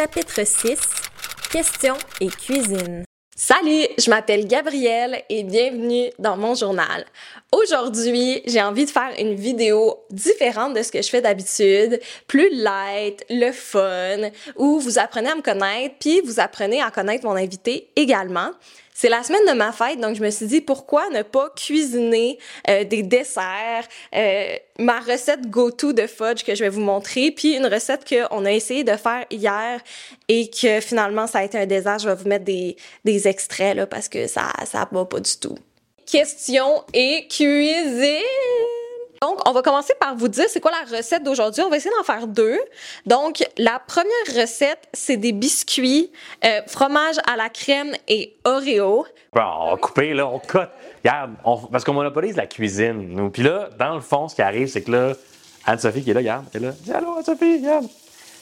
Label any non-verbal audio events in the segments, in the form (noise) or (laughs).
Chapitre 6 Questions et cuisine. Salut, je m'appelle Gabrielle et bienvenue dans mon journal. Aujourd'hui, j'ai envie de faire une vidéo différente de ce que je fais d'habitude, plus light, le fun, où vous apprenez à me connaître, puis vous apprenez à connaître mon invité également. C'est la semaine de ma fête, donc je me suis dit pourquoi ne pas cuisiner euh, des desserts, euh, ma recette go-to de fudge que je vais vous montrer, puis une recette qu'on a essayé de faire hier et que finalement ça a été un désastre. Je vais vous mettre des, des extraits là parce que ça ça va pas du tout. Question et cuisine. Donc, on va commencer par vous dire c'est quoi la recette d'aujourd'hui. On va essayer d'en faire deux. Donc, la première recette, c'est des biscuits, euh, fromage à la crème et Oreo. Bon, on va couper, là, on cote. Regarde, on- parce qu'on monopolise la cuisine, nous. Puis là, dans le fond, ce qui arrive, c'est que là, Anne-Sophie qui est là, regarde, elle est là. Dis allô, Anne-Sophie, regarde.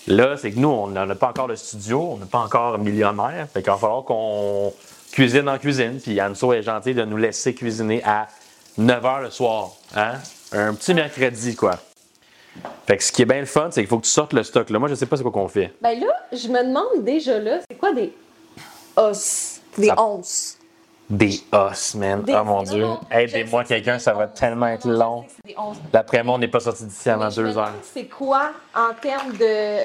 Là, c'est que nous, on n'a pas encore le studio, on n'est pas encore millionnaire. Fait qu'il va falloir qu'on cuisine en cuisine. Puis Anne-So est gentille de nous laisser cuisiner à 9 h le soir. Hein? Un petit mercredi, quoi. Fait que ce qui est bien le fun, c'est qu'il faut que tu sortes le stock. Là. Moi, je sais pas c'est quoi qu'on fait. Ben là, je me demande déjà là, c'est quoi des os, des Ça- onces? Des os, man. Des- oh mon non, Dieu. non, Aidez-moi je sais que quelqu'un, c'est ça des va onces. tellement être Non, long. sais que c'est des onces. D'après moi, on n'est pas sorti d'ici avant Mais je me deux demande heures. C'est quoi en termes de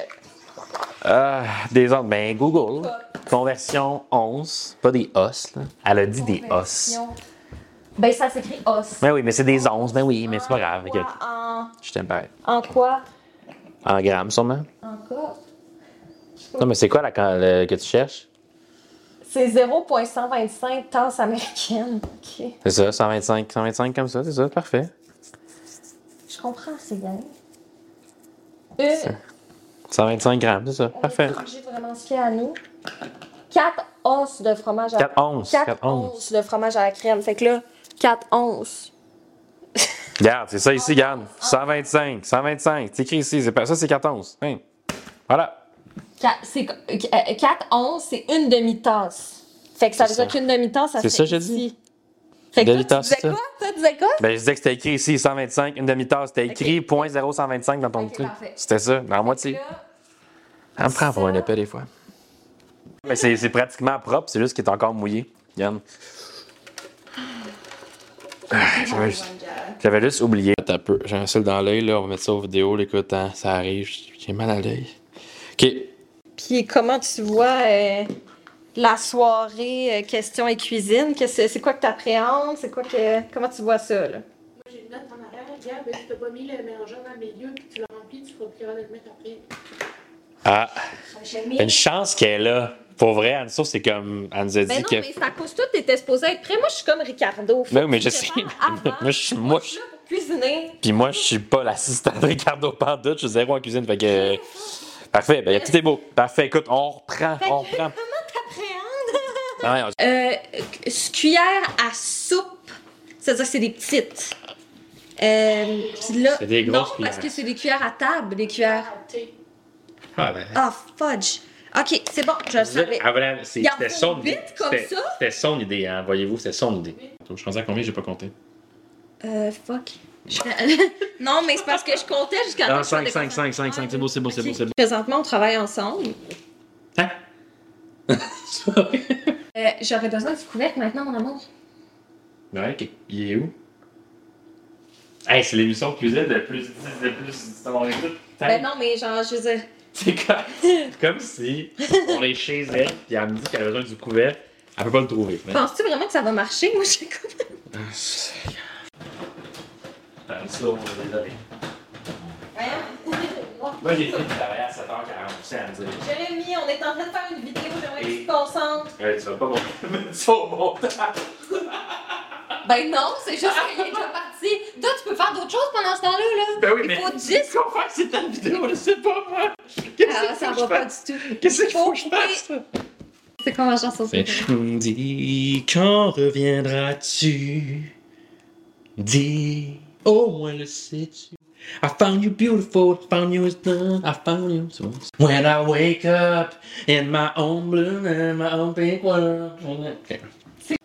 Ah, des autres. Ben, Google. Conversion 11. Pas des os, là. Elle a dit des os. conversion? Ben ça s'écrit os. Ben oui, mais c'est des 11. Ben oui, mais c'est pas grave. En quoi? regarde. En, Je t'aime pareil. en quoi? En grammes, sûrement. En quoi? Non, mais c'est quoi la, le- que tu cherches? C'est 0.125 tasses américaines. OK. C'est ça, 125, 125 comme ça, c'est ça, parfait. Je comprends, c'est bien. Euh, 125 grammes, c'est ça, on parfait. de vraiment fier à nous. 4 os de fromage à 4 onces. 4 4 onces. onces de fromage à la crème. Fait que là, 4 onces. Regarde, c'est ça ici, regarde. 125, 125. C'est écrit ici, c'est pas ça, c'est 4 onces. Hein. Voilà. 4 onces, c'est une demi-tasse. Fait que ça veut C'est dire qu'une demi-tasse, ça C'est fait ça, j'ai dit. Fait que toi, tu disais c'est quoi? Toi, tu disais quoi? Ben, je disais que c'était écrit ici 125, une demi-tasse. C'était écrit point .0125 dans ton truc. C'était ça, dans la moitié. Là, Elle me prend pour un épée des fois. Mais c'est c'est pratiquement propre, c'est juste qu'il est encore mouillé. Regarde. Ah, J'avais juste, j'avais juste oublié. Attends un peu, j'ai un seul dans l'œil, là. On va mettre ça aux vidéos, écoute, hein, ça arrive. J'ai mal à l'œil. OK. Puis comment tu vois euh, la soirée euh, questions et cuisine? Qu'est-ce que- C'est quoi que tu appréhendes? C'est quoi que. Comment tu vois ça, là? Moi, j'ai une note en arrière. Regarde, tu t'as pas mis le mélangeur dans le milieu, puis tu le remplis, tu feras plus capable de le mettre après. Ah, une chance qu'elle est là. Pour vrai, Anne c'est comme. Elle nous a dit Ben non, que. mais à cause tout, t'étais supposé être prêt. Moi, je suis comme Ricardo. Faut Ben oui, mais je sais. (laughs) Moi, je suis- moi, je suis là pour cuisiner. Puis moi, je suis pas l'assistant de Ricardo Pandoute, je suis zéro en cuisine. Fait que. Parfait, ben tout est beau. Parfait, écoute, on reprend, on reprend. Ah, ouais, on- (laughs) Euh, cuillère à soupe, c'est-à-dire que c'est des petites. Euh, puis là, C'est des grosses non, cuillères. parce que c'est des cuillères à table, des cuillères. Ah. Ah, ben. Ah, fudge. Ok, c'est bon, je le savais. Ah, voilà, c'était son vite idée. comme C'était- ça? C'était son idée, hein, voyez-vous, c'était son idée. Je suis rendu à combien, j'ai pas compté. Euh, fuck. Je non, mais c'est parce que je comptais jusqu'à Ah, je 5, sois 5, 5, 5, 5, c'est beau, c'est beau, c'est beau, c'est beau. Présentement, on travaille ensemble. Hein? Euh, J'aurais besoin du couvercle maintenant, mon amour. Ouais, ok. il est où? Hey, c'est l'émission de cuisine de plus. de plus. on écoute. Ben non, mais genre, je veux dire. C'est comme, comme si on est chez elle, puis elle me dit qu'elle a besoin du couvert, elle peut pas le trouver. Mais- Penses-tu vraiment que ça va marcher? Moi, je suis comme. Ah, ça, on est désolé. Moi, j'ai fini de travailler à 7h40, à me dire. Jérémy, on est en train de faire une vidéo, j'aimerais que tu te concentres. Ouais, tu vas pas monter (laughs) ça au montage. Ben non, c'est juste qu'il est déjà parti. Toi, tu peux faire d'autres choses pendant ce temps-là, là. Ben oui, Il mais. faut 10. Qu'est-ce qu'on fait que c'est ta vidéo? Je sais pas, moi. Qu'est-ce Ah, qu'il ça faut que va je pas fasse? du tout. Qu'est-ce qu'il faut que je fasse? C'est quoi ma chanson? C'est Dis, quand reviendras-tu? Dis, au moins le sais-tu? I found you beautiful, I found you as done, I found you so. When I wake up in my own blue and my own pink world. Okay.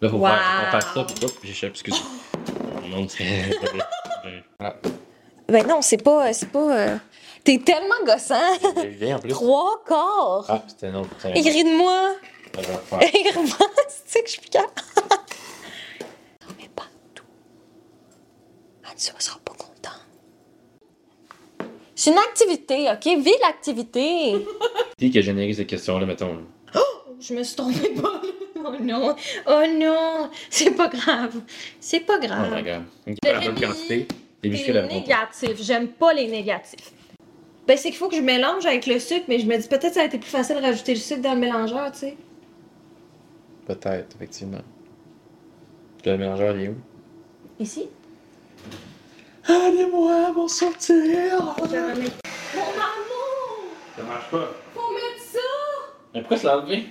Là, faut Wow. faire, on fait ça, puis hop, j'échappe, excusez. (laughs) Non, c'est. (laughs) Voilà. Ben non, c'est pas. C'est pas. euh, T'es tellement gossant. Bien en plus. Trois quarts. Ah, c'était un autre. un Écris de moi. autre. (laughs) Écris de moi. C'est que je suis capable. Non, mais partout. Ah, tu ne seras pas content. C'est une activité, OK? Vis l'activité. Qui qui a généré ces questions-là, mettons? là? Je me suis trompée pas. Oh non. Oh non. C'est pas grave. C'est pas Oh grave. my god. Quantité. J'aime pas les négatifs. Ben, c'est qu'il faut que je mélange avec le sucre, mais je me dis peut-être ça a été plus facile de rajouter le sucre dans le mélangeur, tu sais. Peut-être, effectivement. Le mélangeur, il est où? Ici? Allez-moi m'en sortir! Mon amour! Ça marche pas. Mais pourquoi se l'enlever?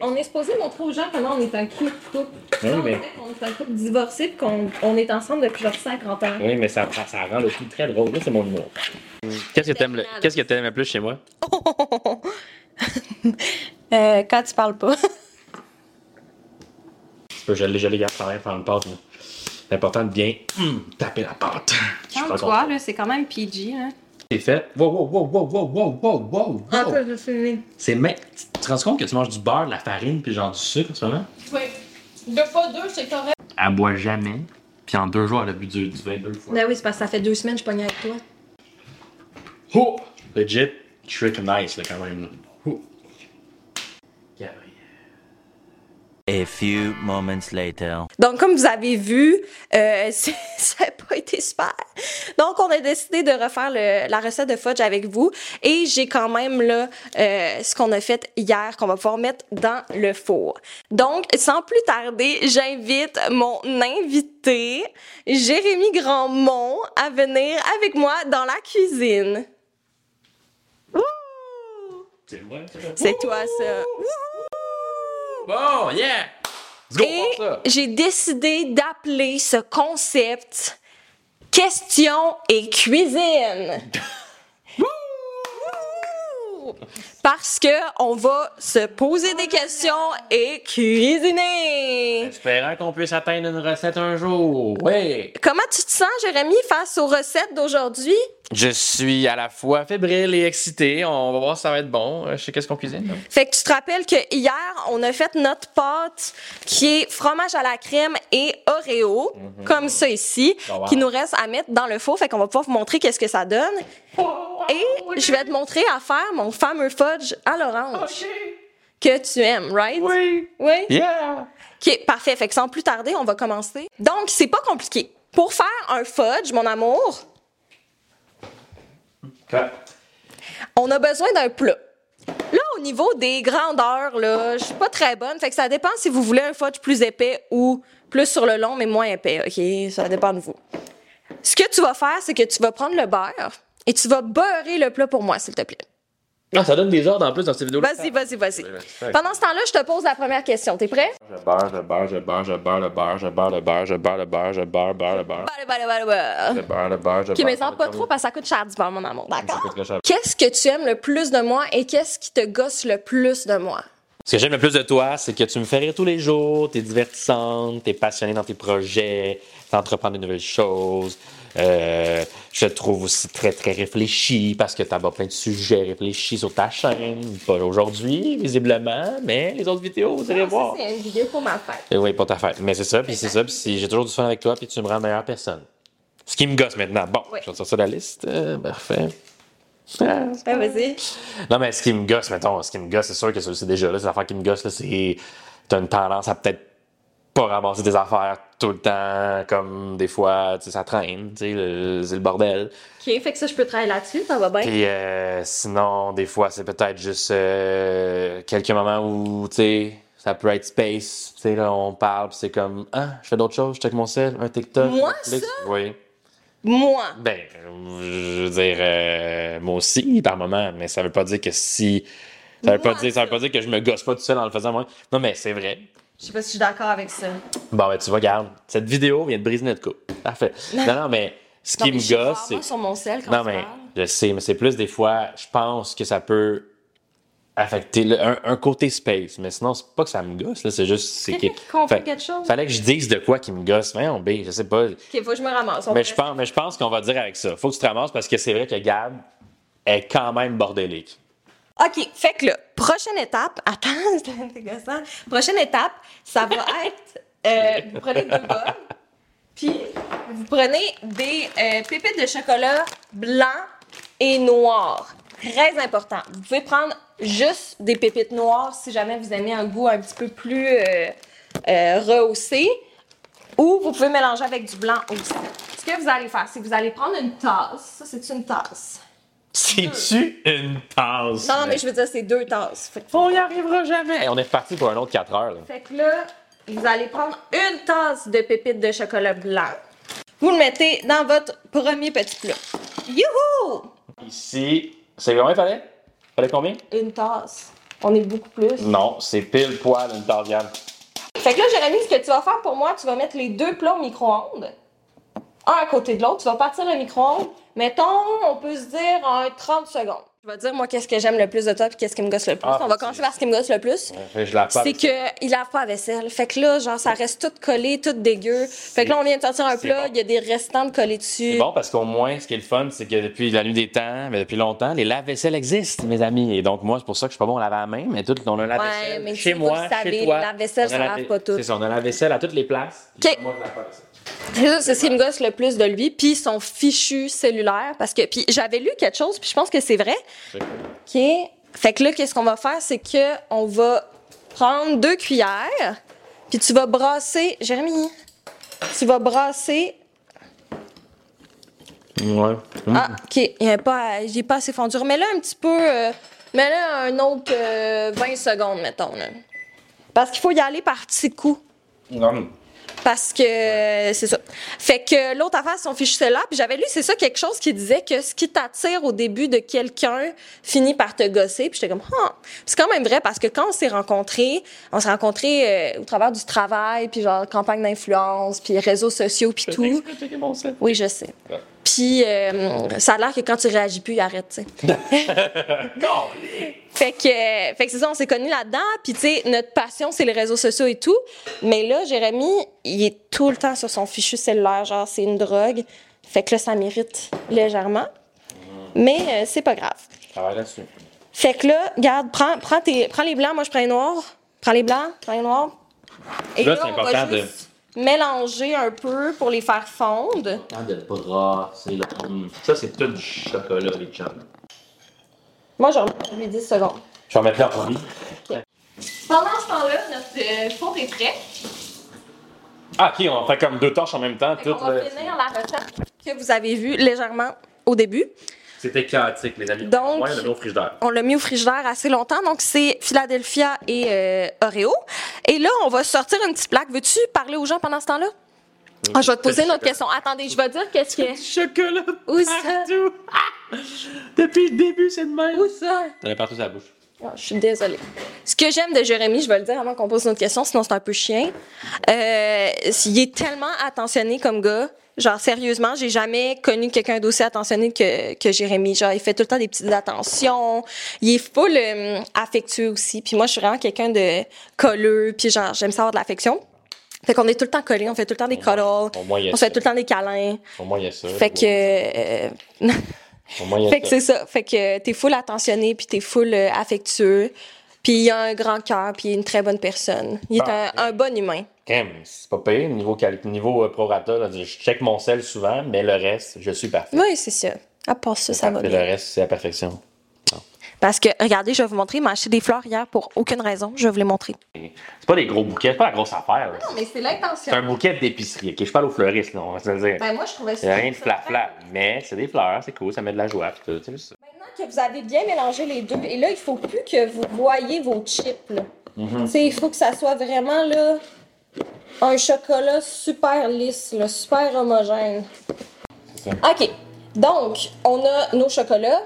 On est supposé montrer aux gens comment on est un couple. couple. Oui, on mais- est un couple divorcé et qu'on on est ensemble depuis genre 50 ans. oui, mais ça, ça rend le tout très drôle. Là, c'est mon humour. Qu'est-ce que t'aimes le, qu'est-ce que t'aimes le plus chez moi? (laughs) euh, quand tu parles pas. Tu peux geler, geler, garde, travailler, faire une pâte. là. C'est important de bien hum, taper la pâte. Pas content. là, c'est quand même PG, hein. C'est fait. Wow, wow, wow, wow, wow, wow, wow, wow, suis C'est mais tu te rends compte que tu manges du beurre, de la farine, puis genre du sucre en ce moment? Oui. Deux fois deux, c'est correct. Elle boit jamais. Puis en deux jours, elle a bu du, du vin deux fois. Ben oui, c'est parce que ça fait deux semaines que je pognais avec toi. Oh! Legit, trick nice là, quand même. là. Oh. Gabriel. A few moments later. Donc, comme vous avez vu, euh, (laughs) ça n'a pas été super. Donc, on a décidé de refaire le- la recette de fudge avec vous. Et j'ai quand même là euh, ce qu'on a fait hier qu'on va pouvoir mettre dans le four. Donc, sans plus tarder, j'invite mon invité, Jérémy Grandmont, à venir avec moi dans la cuisine. Ouh! C'est moi, ça? C'est toi, ça. Bon, yeah! Let's go, Et ça! j'ai décidé d'appeler ce concept Question et cuisine. (laughs) Parce que on va se poser des questions et cuisiner. Espérant qu'on puisse atteindre une recette un jour. Ouais! Comment tu te sens, Jérémy, face aux recettes d'aujourd'hui? Je suis à la fois fébrile et excité. On va voir si ça va être bon. Euh, Je sais qu'est-ce qu'on cuisine. là. Fait que tu te rappelles que hier, on a fait notre pâte qui est fromage à la crème et Oreo, comme ça ici, Oh, wow. qui nous reste à mettre dans le four. Fait qu'on va pouvoir vous montrer qu'est-ce que ça donne. Et je vais te montrer à faire mon fameux fudge à l'orange que tu aimes, right? Oui! Oui? Yeah! OK, parfait. Fait que sans plus tarder, on va commencer. Donc, c'est pas compliqué. Pour faire un fudge, mon amour, on a besoin d'un plat. Là, au niveau des grandeurs, là, je suis pas très bonne. Fait que ça dépend si vous voulez un fudge plus épais ou plus sur le long, mais moins épais, OK? Ça dépend de vous. Ce que tu vas faire, c'est que tu vas prendre le beurre et tu vas beurrer le plat pour moi, s'il te plaît. Ah, ça donne des ordres en plus dans ces vidéos. Vas-y, vas-y, vas-y. Pendant ce temps-là, je te pose la première question. T'es prêt? Je beurre, je beurre, je beurre, je beurre le beurre, je beurre le beurre, je beurre le beurre, je beurre, beurre le beurre. Bah, bah, bah, bah, Je bah. beurre le beurre, je beurre. mais pas trop parce que ça coûte cher du beurre, mon amour. D'accord? Qu'est-ce que tu aimes le plus de moi et qu'est-ce qui te gosse le plus de moi? Ce que j'aime le plus de toi, c'est que tu me fais rire tous les jours, t'es divertissante, t'es passionnée dans tes projets, t'entreprends de nouvelles choses. Euh, je te trouve aussi très, très réfléchi parce que t'abordes plein de sujets réfléchis sur ta chaîne. Pas aujourd'hui, visiblement, mais les autres vidéos, vous allez voir. C'est une vidéo pour ma fête. Eh oui, pour ta fête. Mais c'est ça, puis c'est ça, puis j'ai toujours du fun avec toi, puis tu me rends meilleure personne. Ce qui me gosse maintenant. Bon, Oui. je vais sortir la liste. Euh, parfait. Ah, Ouais, vas-y. non, mais ce qui me gosse, mettons, ce qui me gosse, c'est sûr que c'est déjà là, c'est l'affaire qui me gosse, là, c'est. T'as une tendance à peut-être pas ramasser tes affaires tout le temps, comme des fois, tu sais, ça traîne, tu sais, c'est le bordel. OK, fait que ça, je peux travailler là-dessus, ça va bien. Puis euh, sinon, des fois, c'est peut-être juste euh, quelques moments où, tu sais, ça peut être space, tu sais, là, on parle, c'est comme, ah, je fais d'autres choses, je check mon sel, un TikTok. Moi, ça? Oui. Moi? Ben, je veux dire, euh, moi aussi, par moment, mais ça veut pas dire que si. Ça veut, pas dire, ça veut pas dire que je me gosse pas tout seul en le faisant moi. Non, mais c'est vrai. Je sais pas si je suis d'accord avec ça. Bon, ben, tu vois, regarde, cette vidéo vient de briser notre couple. Parfait. (laughs) Non, non, mais ce Non, qui mais me gosse, c'est. sur mon sel quand Non, mais je sais, mais c'est plus des fois, je pense que ça peut affecter le- un, un côté space. Mais sinon, c'est pas que ça me gosse, là. C'est juste. c'est qui comprend Fait- quelque chose? Fallait que je dise de quoi qui me gosse. Mais on B, je sais pas. Ok, faut que je me ramasse. Mais je pense, mais je pense qu'on va dire avec ça. Faut que tu te ramasses parce que c'est vrai que Gab est quand même bordélique. OK, fait que là, prochaine étape, (laughs) attends, c'est gossant. Prochaine étape, ça va être, euh, vous prenez deux bols, puis vous prenez des euh, pépites de chocolat blanc et noir. Très important. Vous pouvez prendre juste des pépites noires si jamais vous aimez un goût un petit peu plus euh, rehaussé, ou vous pouvez mélanger avec du blanc aussi. Ce que vous allez faire, c'est que vous allez prendre une tasse. Ça, c'est une tasse. C'est-tu une tasse? Non, mais je veux dire, c'est deux tasses. Fait que On y arrivera jamais. Hey, on est reparti pour un autre 4 heures. Là. Fait que là, vous allez prendre une tasse de pépites de chocolat blanc. Vous le mettez dans votre premier petit plat. Youhou! Ici, c'est combien fallait? Fallait combien? Une tasse. On est beaucoup plus. Non, c'est pile poil une tasse. Fait que là, Jérémy, ce que tu vas faire pour moi, tu vas mettre les deux plats au micro-ondes. Un à côté de l'autre. Tu vas partir le micro-ondes. Mettons, on peut se dire en 30 secondes. Je vais dire, moi, qu'est-ce que j'aime le plus de toi et qu'est-ce qui me gosse le plus. Ah, on va commencer par ce qui me gosse le plus. Je. C'est qu'il lave pas la vaisselle. Fait que là, genre, ça reste tout collé, tout dégueu. Fait que là, on vient de sortir un plat, bon. il y a des restants de collés dessus. C'est bon parce qu'au moins, ce qui est le fun, c'est que depuis la nuit des temps, mais depuis longtemps, les lave-vaisselles existent, mes amis. Et donc, moi, c'est pour ça que je suis pas bon à laver à la main, mais tout, on a la Ouais, vaisselle mais chez si vous moi, savez, chez toi. le lave-vaisselle, ça la- lave pas tout. C'est ça, on a la vaisselle à toutes les places. OK. Moi, je lave pas la vaisselle. C'est ça, c'est ce qui me gosse le plus de lui. Puis son fichu cellulaire. Parce que, puis j'avais lu quelque chose, puis je pense que c'est vrai. Cool. OK. Fait que là, qu'est-ce qu'on va faire? C'est que on va prendre deux cuillères, puis tu vas brasser. Jérémy, tu vas brasser. Ouais. Ah, OK. Il est pas, j'ai pas assez fondu. Mets-le un petit peu. Euh, Mets-le un autre euh, 20 secondes, mettons. Là. Parce qu'il faut y aller par petits coups. Non. Parce que euh, c'est ça. Fait que l'autre affaire, son fichu cellulaire. Puis j'avais lu, c'est ça, quelque chose qui disait que ce qui t'attire au début de quelqu'un finit par te gosser. Puis j'étais comme, ah. C'est quand même vrai parce que quand on s'est rencontrés, on s'est rencontrés euh, au travers du travail, puis genre campagne d'influence, puis réseaux sociaux, puis tout. Oui, je sais. Ouais. Puis euh, ça a l'air que quand tu réagis plus, il arrête, tu sais. (laughs) (laughs) Fait que, euh, fait que c'est ça, on s'est connus là-dedans. Puis, tu sais, notre passion, c'est les réseaux sociaux et tout. Mais là, Jérémy, il est tout le temps sur son fichu cellulaire. Genre, c'est une drogue. Fait que là, ça mérite légèrement. Mais euh, c'est pas grave. Travaille là-dessus. Fait que là, regarde, prends, prends, tes, prends les blancs, moi je prends les noirs. Prends les blancs, prends les noirs. Et Là, là, c'est important de- juste mélanger un peu pour les faire fondre. Tant de brasser, là. Ça, c'est tout du chocolat, les chums. Moi, j'en mets 10 secondes. Je vais en mettre là en premier. Pendant ce temps-là, notre euh, fond est prêt. Ah, ok, on fait comme deux tâches en même temps. Tout, qu'on va finir la recette que vous avez vue légèrement au début. C'était chaotique, les amis. Donc- Ouais, le au frigidaire. On l'a mis au frigidaire assez longtemps, donc c'est Philadelphia et euh, Oreo. Et là, on va sortir une petite plaque. Veux-tu parler aux gens pendant ce temps-là? Ah, je vais te poser une autre question. Attendez, je vais dire qu'est-ce que... (laughs) Chocolat Où ça? Ah! Depuis le début, c'est de même. Où ça? T'en as partout sa bouche. Ah, je suis désolée. Ce que j'aime de Jérémy, je vais le dire avant qu'on pose une autre question, sinon c'est un peu chien. Euh, il est tellement attentionné comme gars. Genre, sérieusement, j'ai jamais connu quelqu'un d'aussi attentionné que, que Jérémy. Genre, il fait tout le temps des petites attentions. Il est full euh, affectueux aussi. Puis moi, je suis vraiment quelqu'un de colleux. Puis genre, j'aime ça avoir de l'affection. Fait qu'on est tout le temps collés, on fait tout le temps des cuddles. On se fait tout le temps des câlins. Au moins, il y a ça. Fait que... euh, (laughs) Au moins, il y a fait que c'est ça. Fait que t'es full attentionné, puis t'es full euh, affectueux. Puis il a un grand cœur, puis il est une très bonne personne. Il est Ah, un, un bon humain. C'est pas payé. Niveau, niveau euh, prorata, là, je check mon sel souvent, mais le reste, je suis parfait. Oui, c'est ça. À part ça, ça va Parfait, Le bien. reste, c'est la perfection. Parce que, regardez, je vais vous montrer. Il m'a acheté des fleurs hier pour aucune raison. Je vais vous les montrer. C'est pas des gros bouquets, c'est pas la grosse affaire. là. mais c'est C'est l'intention. un bouquet d'épicerie. Ok, je parle aux fleuristes, là, on va se le dire. Ben, moi, je trouvais ça. Il n'y a rien de fla-fla, mais c'est des fleurs, c'est cool, ça met de la joie. tout, c'est ça. Maintenant que vous avez bien mélangé les deux, et là, il faut plus que vous voyez vos chips. là. Tu sais, il faut que ça soit vraiment là, un chocolat super lisse, là, super homogène. C'est ça. OK. Donc, on a nos chocolats.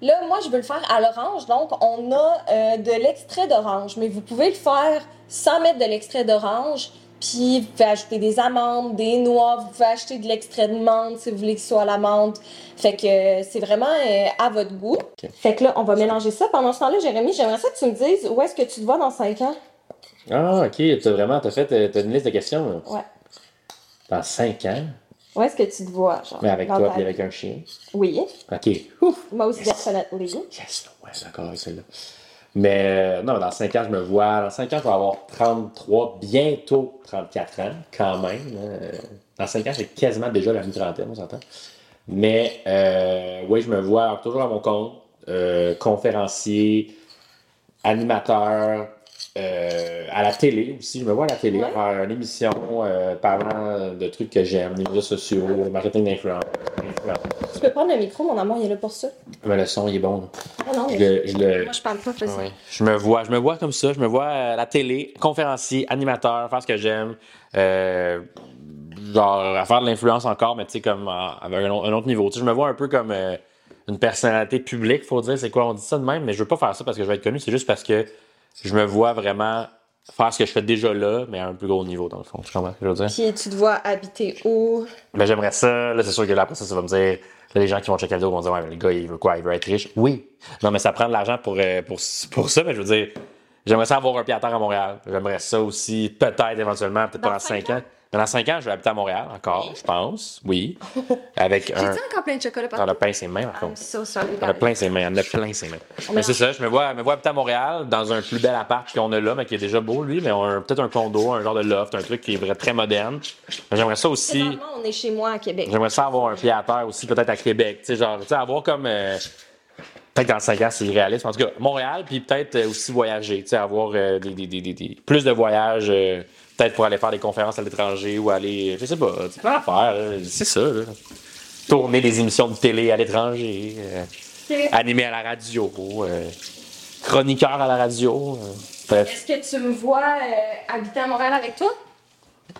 Là, moi, je veux le faire à l'orange. Donc, on a euh, de l'extrait d'orange. Mais vous pouvez le faire sans mettre de l'extrait d'orange. Puis vous pouvez ajouter des amandes, des noix, vous pouvez acheter de l'extrait de menthe si vous voulez qu'il soit à la menthe. Fait que euh, c'est vraiment euh, à votre goût. Fait que là, on va mélanger ça. Pendant ce temps-là, Jérémy, j'aimerais ça que tu me dises où est-ce que tu te vois dans 5 ans? Ah, ok. T'as vraiment t'as fait t'as une liste de questions. Ouais. Dans 5 ans? Où est-ce que tu te vois, genre? Mais avec toi puis avec un chien? Oui. Ok. Ouf. Most definitely. Yes, ouais, d'accord avec celle-là. Mais euh, non, dans 5 ans, je me vois. Dans 5 ans, je vais avoir 33, bientôt 34 ans, quand même. hein. Dans 5 ans, c'est quasiment déjà la mi-trentaine, on s'entend. Mais euh, oui, je me vois toujours à mon compte, euh, conférencier, animateur, euh, à la télé aussi. Je me vois à la télé, Ouais. faire une émission euh, parlant de trucs que j'aime, les médias sociaux, le marketing d'influence. influence. Tu peux prendre le micro, mon amour, il est là pour ça. Mais le son, il est bon. Ah non, Je mais je le, moi je parle pas. Je me vois, je me vois comme ça. Je me vois à la télé, conférencier, animateur, faire ce que j'aime. Euh, genre, à faire de l'influence encore, mais tu sais, comme avec un, autre- un autre niveau. Tu sais, je me vois un peu comme euh, une personnalité publique, faut dire. C'est quoi, on dit ça de même, mais je veux pas faire ça parce que je vais être connu. C'est juste parce que je me vois vraiment faire ce que je fais déjà là, mais à un plus gros niveau, dans le fond. Tu comprends ce que je veux dire? Puis tu te vois habiter où? Mais j'aimerais ça. Là, c'est sûr que là, après ça, ça va me dire. Là, les gens qui vont checker la vidéo vont dire Ouais, mais le gars, il veut quoi? Il veut être riche? Oui. Non, mais ça prend de l'argent pour, euh, pour, pour ça, mais je veux dire, j'aimerais ça avoir un pied à terre à Montréal. J'aimerais ça aussi, peut-être éventuellement, peut-être dans cinq 5 ans. Dans 5 ans, je vais habiter à Montréal encore, je pense. Oui. Avec (laughs) un. J'ai-tu encore plein de chocolat partout? le pain, ses mains, par contre. so sorry, On a guys. plein ses mains, on a plein ses mains. Mais c'est ça, je me vois, me vois habiter à Montréal, dans un plus bel appart qu'on a là, mais qui est déjà beau, lui, mais on a peut-être un condo, un genre de loft, un truc qui est vrai- très moderne. J'aimerais ça aussi. Présentement, on est chez moi à Québec. J'aimerais ça avoir un pied à terre aussi, peut-être à Québec. Tu sais, genre, tu sais, avoir comme. euh, peut-être dans 5 ans, c'est irréaliste. En tout cas, Montréal, puis peut-être euh, aussi voyager. Tu sais, avoir euh, des, des, des, des- des- plus de voyages, euh, peut-être pour aller faire des conférences à l'étranger ou aller. Je sais pas, tu sais, plein d'affaires. C'est ça, là. Tourner des émissions de télé à l'étranger, euh, animer à la radio, euh, chroniqueur à la radio. euh, bref. Est-ce que tu me vois euh, habiter à Montréal avec toi?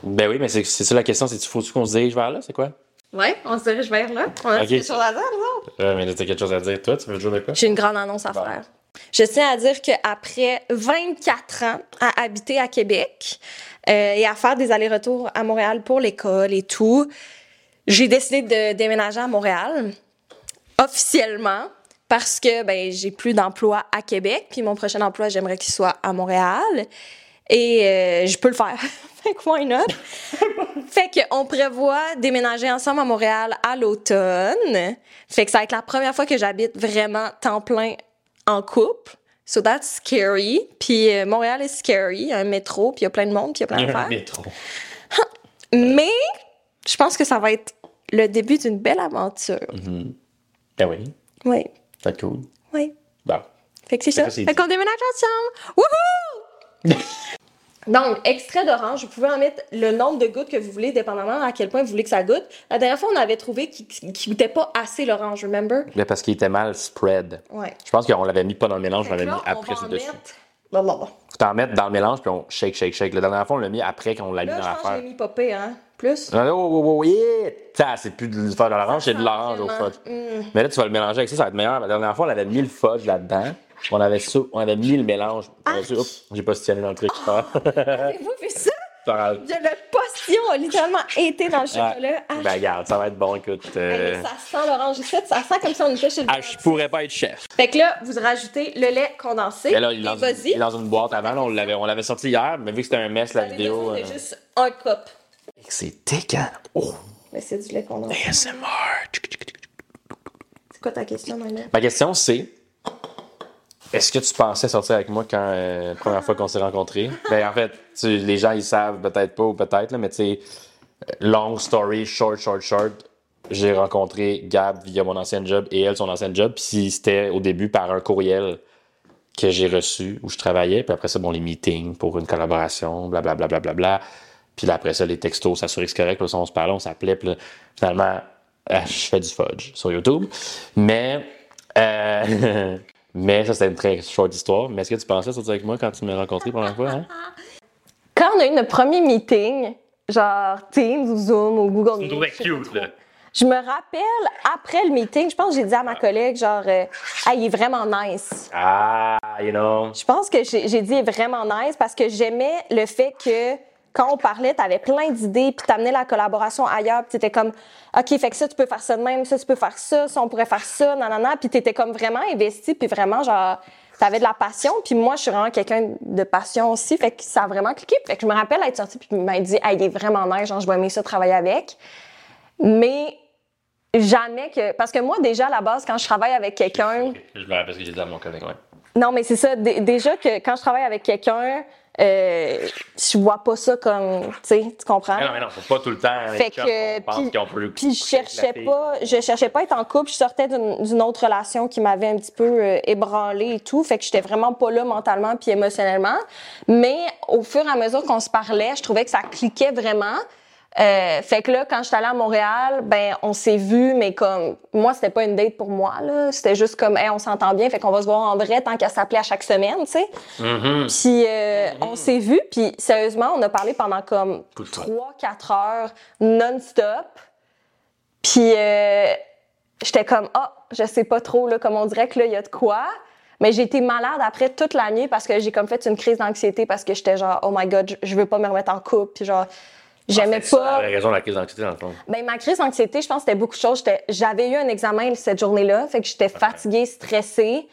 Ben oui, mais c'est ça la question, c'est faut-tu qu'on se dirige vers là, c'est quoi? Ouais, on se dirige vers là. On a Ok. quelque chose à dire, nous autres? Euh, mais là, t'as quelque chose à dire, toi? Tu veux dire de quoi? J'ai une grande annonce à Bon. faire. Je tiens à dire qu'après 24 ans à habiter à Québec euh, et à faire des allers-retours à Montréal pour l'école et tout, j'ai décidé de déménager à Montréal officiellement parce que ben j'ai plus d'emploi à Québec puis mon prochain emploi j'aimerais qu'il soit à Montréal et euh, je peux le faire. (laughs) fait que why not? (laughs) fait qu'on prévoit déménager ensemble à Montréal à l'automne. Fait que ça va être la première fois que j'habite vraiment temps plein en couple. So that's scary. Puis euh, Montréal est scary. Il y a un métro, puis il y a plein de monde, puis il y a plein d'affaires. métro. Mais je pense que ça va être le début d'une belle aventure. Ben oui, Oui, ça va être cool. oui. Bon. Fait que c'est ça. c'est Fait qu'on déménage ensemble. Wouhou! (laughs) Donc, extrait d'orange, vous pouvez en mettre le nombre de gouttes que vous voulez, dépendamment à quel point vous voulez que ça goûte. La dernière fois, on avait trouvé qu'il qu'il goûtait pas assez l'orange, remember? Mais parce qu'il était mal spread. Ouais. Je pense qu'on l'avait mis pas dans le mélange, on l'avait mis là, on après va dessus. mettre... Blablabla. Faut t'en mettre dans le mélange, puis on shake, shake, shake. La dernière fois, on l'a mis après qu'on l'a mis Là, dans je pense que l'affaire. j'ai mis popé, hein? Plus? Ah, Oh, oh, oh, yeah! Ça, c'est plus du fudge à l'orange, c'est de l'orange au fudge. Mm. Mais là, tu vas le mélanger avec ça, ça va être meilleur. La dernière fois, on avait mis le fudge là-dedans. On avait, ça- on avait mis le mélange. Oups, j'ai positionné dans le truc. Ah! Avez-vous vu ça? De Le postillon a littéralement été dans le chocolat. Ah, Ben, regarde, ça va être bon, écoute. euh, ça sent l'orange ici, ça sent comme si on était chez le Ah, je pourrais pas être chef. Fait que là, vous rajoutez le lait condensé. Et là, il est dans, une, dans boîte avant, là, on l'avait, on l'avait sorti hier, mais vu que c'était un mess, la vidéo. de euh, juste un cup. C'est décant. Oh, Mais c'est du lait condensé. ASMR. C'est quoi ta question, Maïla? Ma question, c'est est-ce que tu pensais sortir avec moi quand euh, première fois qu'on s'est rencontrés? Ben, en fait, les gens, ils savent peut-être pas ou peut-être, mais tu sais, euh, long story, short, short, short. J'ai rencontré Gab via mon ancien job et elle, son ancien job. Puis c'était au début par un courriel que j'ai reçu où je travaillais. Puis après ça, bon, les meetings pour une collaboration, blablabla. Bla, bla, bla, bla. Puis après ça, les textos, s'assurer que c'est correct. On se parlait, on s'appelait. Puis finalement, euh, je fais du fudge sur YouTube. Mais, euh, (laughs) mais ça, c'était une très short histoire. Mais est-ce que tu pensais sortir avec moi quand tu m'as rencontré pour la première fois? Hein? (laughs) Quand on a eu notre premier meeting, genre Teams ou Zoom ou Google Meet, je sais pas trop. Je me rappelle, après le meeting, je pense que j'ai dit à ma collègue, genre, euh, ah, il est vraiment nice. Ah, you know. Je pense que j'ai dit il est vraiment nice parce que j'aimais le fait que quand on parlait, t'avais plein d'idées, puis t'amenais la collaboration ailleurs, puis t'étais comme, OK, fait que ça, tu peux faire ça de même, ça, tu peux faire ça, ça, on pourrait faire ça, nanana, puis t'étais comme vraiment investi, puis vraiment, genre, t'avais de la passion, puis moi, je suis vraiment quelqu'un de passion aussi, fait que ça a vraiment cliqué. Fait que je me rappelle être sortie, puis il m'a dit, hey, il est vraiment nice, genre, je vais aimer ça travailler avec. Mais jamais que. Parce que moi, déjà, à la base, quand je travaille avec quelqu'un. Je me rappelle ce que j'ai dit à mon collègue, ouais. Non, mais c'est ça. Dé- déjà que quand je travaille avec quelqu'un, euh, je vois pas ça comme. Tu sais, tu comprends? Mais non, mais non, faut pas tout le temps. Fait que, puis, je cherchais pas, je cherchais pas à être en couple. Je sortais d'une d'une autre relation qui m'avait un petit peu euh, ébranlée et tout. Fait que j'étais vraiment pas là mentalement puis émotionnellement. Mais au fur et à mesure qu'on se parlait, je trouvais que ça cliquait vraiment. Euh, fait que là, quand j'étais allée à Montréal, ben on s'est vu, mais comme moi, c'était pas une date pour moi là. C'était juste comme, hey, on s'entend bien, fait qu'on va se voir en vrai tant qu'à s'appeler à chaque semaine, tu sais. Mm-hmm. Puis euh, on s'est vu, puis sérieusement, on a parlé pendant comme Tout le temps. 3-4 heures non-stop. Puis euh, j'étais comme, ah, je sais pas trop, là, comme on dirait que là, il y a de quoi. Mais j'ai été malade après toute la nuit parce que j'ai comme fait une crise d'anxiété parce que j'étais genre, oh my god, je, je veux pas me remettre en couple. Puis genre, j'aimais Ah, C'est ça, pas. la raison de la crise d'anxiété, dans le fond. Ben, ma crise d'anxiété, je pense que c'était beaucoup de choses. J'avais eu un examen cette journée-là, fait que j'étais fatiguée, stressée,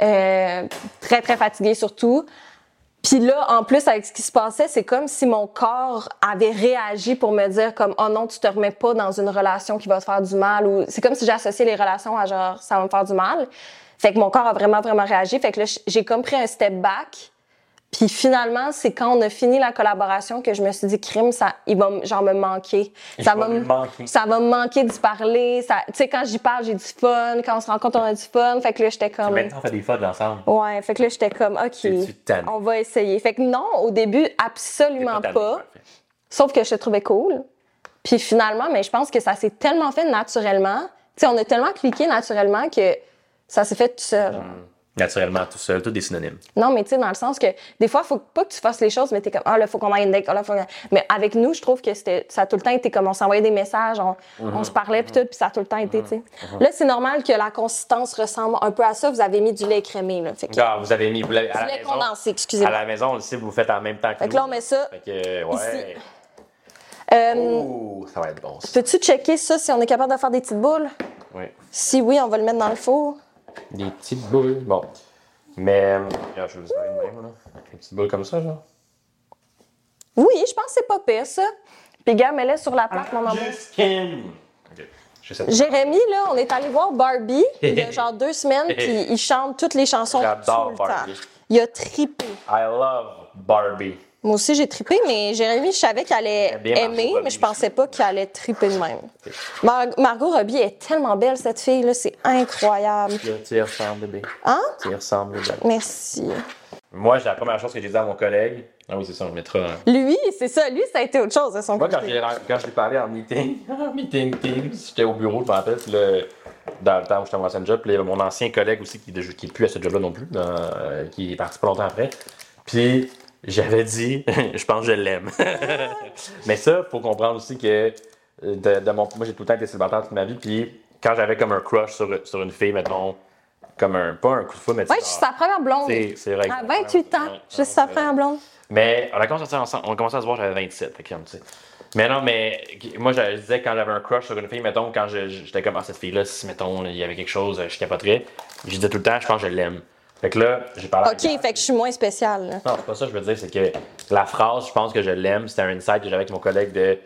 euh, très, très fatiguée surtout. Puis là, en plus, avec ce qui se passait, c'est comme si mon corps avait réagi pour me dire comme « Oh non, tu te remets pas dans une relation qui va te faire du mal. » ou C'est comme si j'associais les relations à genre « ça va me faire du mal ». Fait que mon corps a vraiment, vraiment réagi. Fait que là, j'ai comme pris un step back. Puis finalement, c'est quand on a fini la collaboration que je me suis dit, crime, ça, il va genre me manquer. Ça va me manquer. ça va me manquer d'y parler. Ça, tu sais, quand j'y parle, j'ai du fun. Quand on se rencontre, on a du fun. Fait que là, j'étais comme. Maintenant, on fait des photos ensemble. Ouais, fait que là, j'étais comme, OK, on va essayer. Fait que non, au début, absolument pas. Sauf que je te trouvais cool. Puis finalement, mais je pense que ça s'est tellement fait naturellement. Tu sais, on a tellement cliqué naturellement que ça s'est fait tout seul. Naturellement, tout seul, tous des synonymes. Non, mais tu sais, dans le sens que des fois, il faut pas que tu fasses les choses, mais t'es comme, ah, là, faut qu'on aille une date. Ah, là, faut... Mais avec nous, je trouve que c'était, ça a tout le temps été comme on s'envoyait des messages, on, on se parlait, puis tout, puis ça a tout le temps été, tu sais. Là, c'est normal que la consistance ressemble un peu à ça. Vous avez mis du lait écrémé, là. Fait que, Ah, vous avez mis vous l'avez- à la maison. condensé, À excusez-moi. la maison, on le sait, vous le faites en même temps que Fait que nous. là, on met ça. Fait que, ouais. Euh, Ouh, ça va être bon, ça. Peux-tu checker ça si on est capable de faire des petites boules? Oui. Si oui, on va le mettre dans le four. Des petites boules. Bon. Mais, euh, regarde, je vais vous faire une même, là. Des petites boules comme ça, genre. Oui, je pense que c'est pas pire, ça. Puis, gars, mets-les sur la plaque, mon amour. Jérémy, là, on est allé voir Barbie (laughs) il y a genre deux semaines, puis il chante toutes les chansons tout le Barbie. temps. Il a trippé. I love Barbie. Moi aussi, j'ai trippé, mais Jérémy, je savais qu'il allait aimer, mais je pensais pas qu'il allait tripper de même. Mar- Margot Robbie est tellement belle, cette fille-là, c'est incroyable. Là, tu y ressembles, bébé. Hein? Tu y ressembles, bébé. Merci. Moi, la première chose que j'ai dit à mon collègue. Ah oui, c'est ça, on le mettra. hein. Lui, c'est ça, lui, ça a été autre chose de son Moi, quand côté. j'ai quand je l'ai parlé en meeting, (laughs) en meeting Teams, j'étais au bureau, je me rappelle, là, dans le temps où j'étais mon ancien job, puis mon ancien collègue aussi qui n'est qui est plus à ce job-là non plus, dans- euh, qui est parti pas longtemps après. Puis j'avais dit, (laughs) je pense que je l'aime. (laughs) Mais ça, faut comprendre aussi que euh, de, de mon, moi j'ai tout le temps été célibataire toute ma vie, puis quand j'avais comme un crush sur, sur une fille, mettons, comme un, pas un coup de foudre, mais sais, je suis sa première blonde. c'est vrai. À 28 ans, je suis sa première blonde. Mais on a commencé à, on a commencé à se voir, j'avais 27. Fait que, tu sais. Mais non, mais moi, je, disais quand j'avais un crush sur une fille, mettons, quand j'étais comme, ah, cette fille-là, si, mettons, il y avait quelque chose, je capoterais. Je disais tout le temps, je pense que je l'aime. Fait que là, j'ai parlé à OK, fait que je suis moins spéciale. là. Non, c'est pas ça, que je veux dire, c'est que la phrase, je pense que je l'aime, c'était un insight que j'avais avec mon collègue de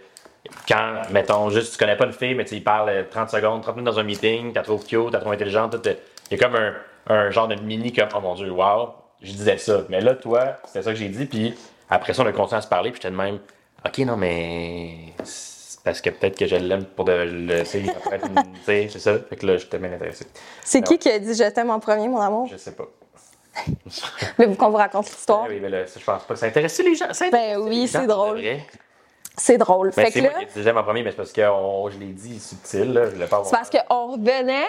quand, mettons, juste tu connais pas une fille, mais tu sais, il parle euh, 30 secondes, 30 minutes dans un meeting, t'as trouvé cute, t'as trouvé intelligente, euh, il y a comme un, un genre de mini comme, oh mon dieu, wow, je disais ça. Mais là, toi, c'était ça que j'ai dit, puis après ça, on a continué à se parler, puis j'étais de même, ok, non, mais. Parce que peut-être que je l'aime pour de le. C'est ça. Fait que là, j'étais bien intéressé. C'est qui qui a dit je t'aime en premier, mon amour? Je sais pas. (laughs) Là, vous qu'on vous raconte l'histoire. Ah oui, mais là, ça, je pense pas que ça intéresse les gens. Ça Ben oui, c'est drôle. vrai. C'est drôle. Ben, fait c'est que là, j'aime en premier, mais c'est parce que on- je l'ai dit subtil, là, je pas avoir. c'est parce qu'on revenait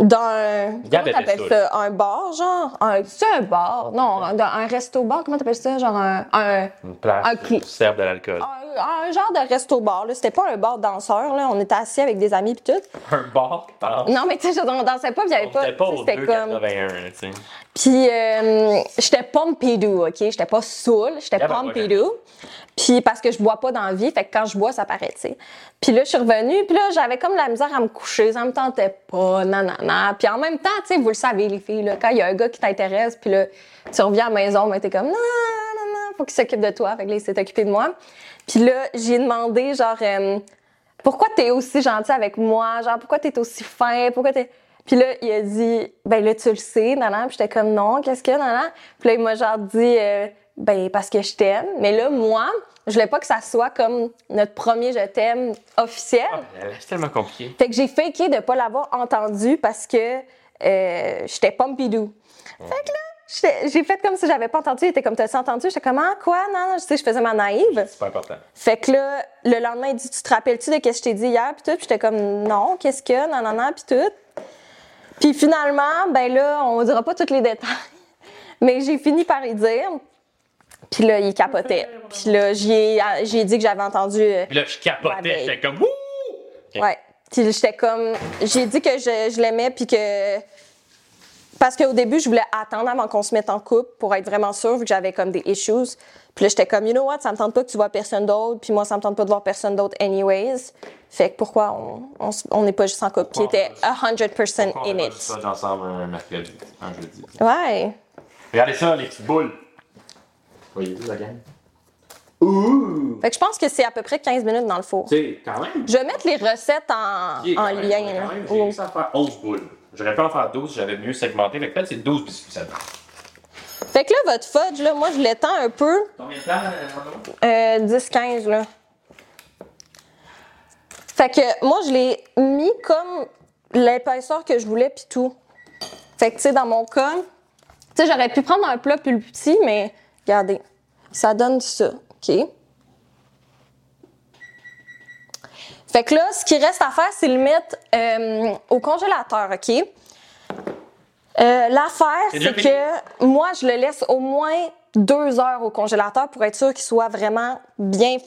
d'un. Gab Comment t'appelles ça? Un bar, genre? Un, c'est un bar? Non, un, un resto-bar, comment t'appelles ça? Genre un. un Une place un qui de l'alcool. un, un genre de resto-bar, là. C'était pas un bar danseur, là. On était assis avec des amis pis tout. (laughs) Un bar, pardon. Non, mais tu sais, on dansait pas, pis il y avait On pas. pas C'était comme. 281, là, tu. Puis, euh, j'étais pompidou, OK? J'étais pas saoul, j'étais Ah ben, pompidou. Puis parce que je bois pas dans la vie, fait que quand je bois, ça paraît, tu sais. Puis là, je suis revenue, puis là, j'avais comme la misère à me coucher, ça me tentait pas, nanana. Puis en même temps, tu sais, vous le savez, les filles, là, quand il y a un gars qui t'intéresse, puis là, tu reviens à la maison, mais t'es comme, non, non, non, faut qu'il s'occupe de toi. Fait que là, il s'est occupé de moi. Puis là, j'ai demandé, genre, euh, pourquoi t'es aussi gentil avec moi? Genre, pourquoi t'es aussi fin? Pourquoi t'es? Puis là, il a dit, ben là, tu le sais, nanana. Puis j'étais comme, non, qu'est-ce que, nanana? Puis là, il m'a genre dit, euh, ben, parce que je t'aime. Mais là, moi, je voulais pas que ça soit comme notre premier je t'aime officiel. Euh, C'est tellement compliqué. Fait que j'ai faké de pas l'avoir entendu parce que euh, j'étais pompidou. Fait que là, j'ai fait comme si j'avais pas entendu. Il était comme, t'as entendu? J'étais comme, ah, quoi? Non, non, je sais, je faisais ma naïve. C'est pas important. Fait que là, le lendemain, il dit, tu te rappelles-tu de ce que je t'ai dit hier? Puis tout? Puis j'étais comme, non, qu'est-ce que? Non, non, non, puis tout. Puis finalement, ben là, on dira pas tous les détails. (laughs) Mais j'ai fini par y dire. Puis là, il capotait. Puis là, j'ai j'ai dit que j'avais entendu. euh, Puis là, je capotais, j'étais comme, wouh! Ouais. Puis j'étais comme. J'ai dit que je, je l'aimais, puis que. Parce qu'au début, je voulais attendre avant qu'on se mette en couple pour être vraiment sûre, vu que j'avais comme des issues. Puis là, j'étais comme, you know what, ça me tente pas que tu vois personne d'autre, puis moi, ça me tente pas de voir personne d'autre, anyways. Fait que pourquoi on on on n'est pas juste en couple? Puis il Pourquoi était 100% On in va it. ça ensemble un mercredi, un jeudi. Ouais. Regardez ça, les petites boules. Voyez-vous la gang? Ouh! Fait que je pense que c'est à peu près 15 minutes dans le four. Tu sais, quand même. Je vais mettre les recettes en, Ok, en quand même, lien. Quand là. même, j'ai Oh. réussi à faire 11 boules. J'aurais pu en faire 12 si j'avais mieux segmenté. Fait que peut-être c'est 12 biscuits ça dedans. Fait que là, votre fudge, là, moi, je l'étends un peu. Combien de temps, euh, Euh, 10-15, là. Fait que moi, je l'ai mis comme l'épaisseur que je voulais, puis tout. Fait que, tu sais, dans mon cas, tu sais, j'aurais pu prendre un plat plus petit, mais regardez, ça donne ça, OK? Fait que là, ce qui reste à faire, c'est le mettre euh, au congélateur, OK? Euh, L'affaire, C'est que moi, je le laisse au moins deux heures au congélateur pour être sûr qu'il soit vraiment bien.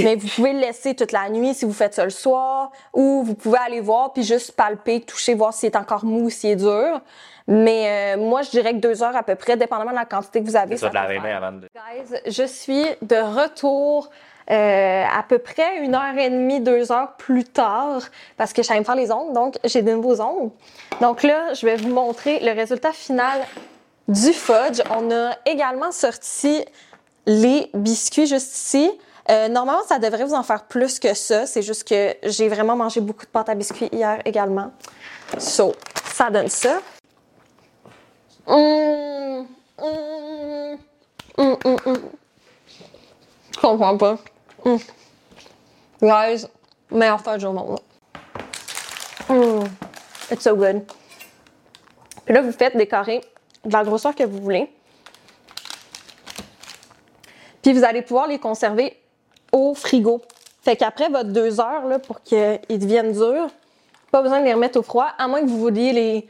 Mais vous pouvez le laisser toute la nuit si vous faites ça le soir, ou vous pouvez aller voir puis juste palper, toucher, voir s'il est encore mou ou s'il est dur. Mais euh, moi, je dirais que deux heures à peu près, dépendamment de la quantité que vous avez. Ça de laver faire. bien avant de. Guys, je suis de retour euh, à peu près une heure et demie, deux heures plus tard, parce que je savais me faire les ongles, donc j'ai de nouveaux ongles. Donc là, je vais vous montrer le résultat final du fudge. On a également sorti les biscuits juste ici. Euh, normalement, ça devrait vous en faire plus que ça. C'est juste que j'ai vraiment mangé beaucoup de pâte à biscuits hier également. So, ça donne ça. Hum, hum, hum. Je comprends pas. Hum. Guys, meilleure fudge au monde. Hum. It's so good. Puis là, vous faites décorer de la grosseur que vous voulez. Puis vous allez pouvoir les conserver au frigo. Fait qu'après votre deux heures, là, pour qu'ils deviennent durs, pas besoin de les remettre au froid, à moins que vous vouliez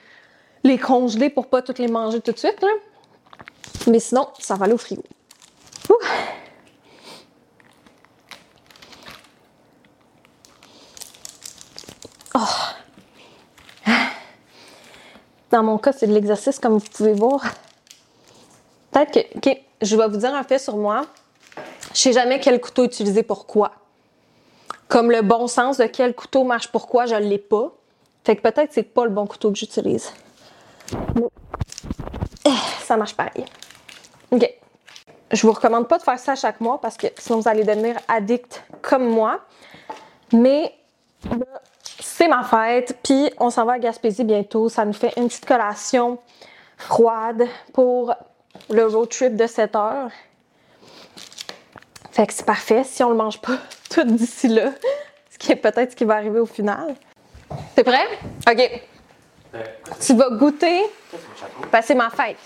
les, congeler pour pas toutes les manger tout de suite. Mais sinon, ça va aller au frigo. Oh. Dans mon cas, c'est de l'exercice, comme vous pouvez voir. Peut-être que. OK, je vais vous dire un fait sur moi. Je sais jamais quel couteau utiliser pour quoi. Comme le bon sens de quel couteau marche pour quoi, je ne l'ai pas. Fait que peut-être c'est pas le bon couteau que j'utilise. Eh, Ça marche pareil. OK. Je vous recommande pas de faire ça chaque mois parce que sinon vous allez devenir addict comme moi. Mais c'est ma fête, puis on s'en va à Gaspésie bientôt. Ça nous fait une petite collation froide pour le road trip de 7 heures. Fait que c'est parfait si on le mange pas (laughs) tout d'ici là, ce qui est peut-être ce qui va arriver au final. T'es prêt? OK. Tu vas goûter. Ben, c'est ma fête.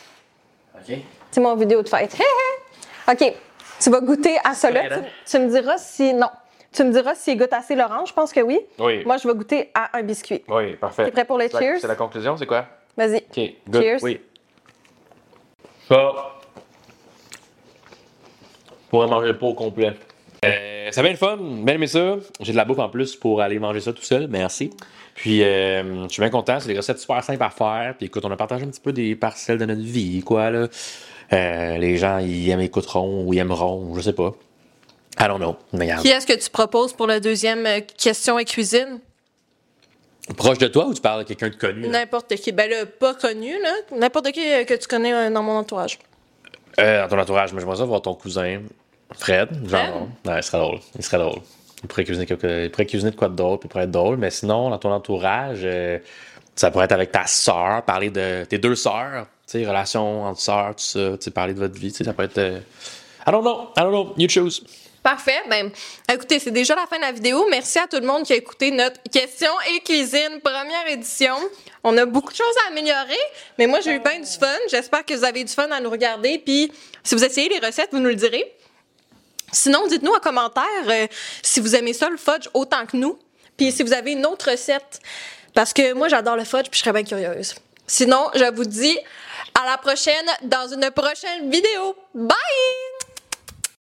Ok. C'est mon vidéo de fête. OK. Tu vas goûter à cela. Tu, tu me diras si. Non. Tu me diras s'il goûte assez l'orange. Je pense que oui. Oui. Moi, je vais goûter à un biscuit. Oui, parfait. T'es prêt pour le C'est la- cheers? C'est la conclusion, c'est quoi? Vas-y. Ok, good. Cheers. Oui. Ça. Pour manger le pot au complet. Euh, ça va être fun, bien aimé ça. J'ai de la bouffe en plus pour aller manger ça tout seul, merci. Puis euh, je suis bien content, c'est des recettes super simples à faire. Puis écoute, on a partagé un petit peu des parcelles de notre vie, quoi là. Euh, les gens ils aiment écouteront ou ils aimeront, je sais pas. I don't know. Mais. Qui est-ce que tu proposes pour la deuxième euh, question et cuisine? Proche de toi ou tu parles de quelqu'un de connu? N'importe qui. Ben là, pas connu, là. N'importe qui que tu connais dans mon entourage. Euh, dans ton entourage, mais j'aimerais ça voir ton cousin, Fred. Genre, ouais, il serait drôle. Il serait drôle. Il pourrait cuisiner, quelque... il pourrait cuisiner de quoi de drôle, puis il pourrait être drôle. Mais sinon, dans ton entourage, euh, ça pourrait être avec ta soeur, parler de tes deux sœurs, tu sais, relations entre sœurs, tout ça, tu sais, parler de votre vie, tu sais, ça peut être. euh, I don't know, I don't know, you choose. Parfait. Ben, écoutez, c'est déjà la fin de la vidéo. Merci à tout le monde qui a écouté notre question et cuisine première édition. On a beaucoup de choses à améliorer, mais moi, j'ai eu bien du fun. J'espère que vous avez du fun à nous regarder. Puis, si vous essayez les recettes, vous nous le direz. Sinon, dites-nous en commentaire euh, si vous aimez ça, le fudge, autant que nous. Puis, si vous avez une autre recette. Parce que moi, j'adore le fudge, puis je serais bien curieuse. Sinon, je vous dis à la prochaine dans une prochaine vidéo. Bye!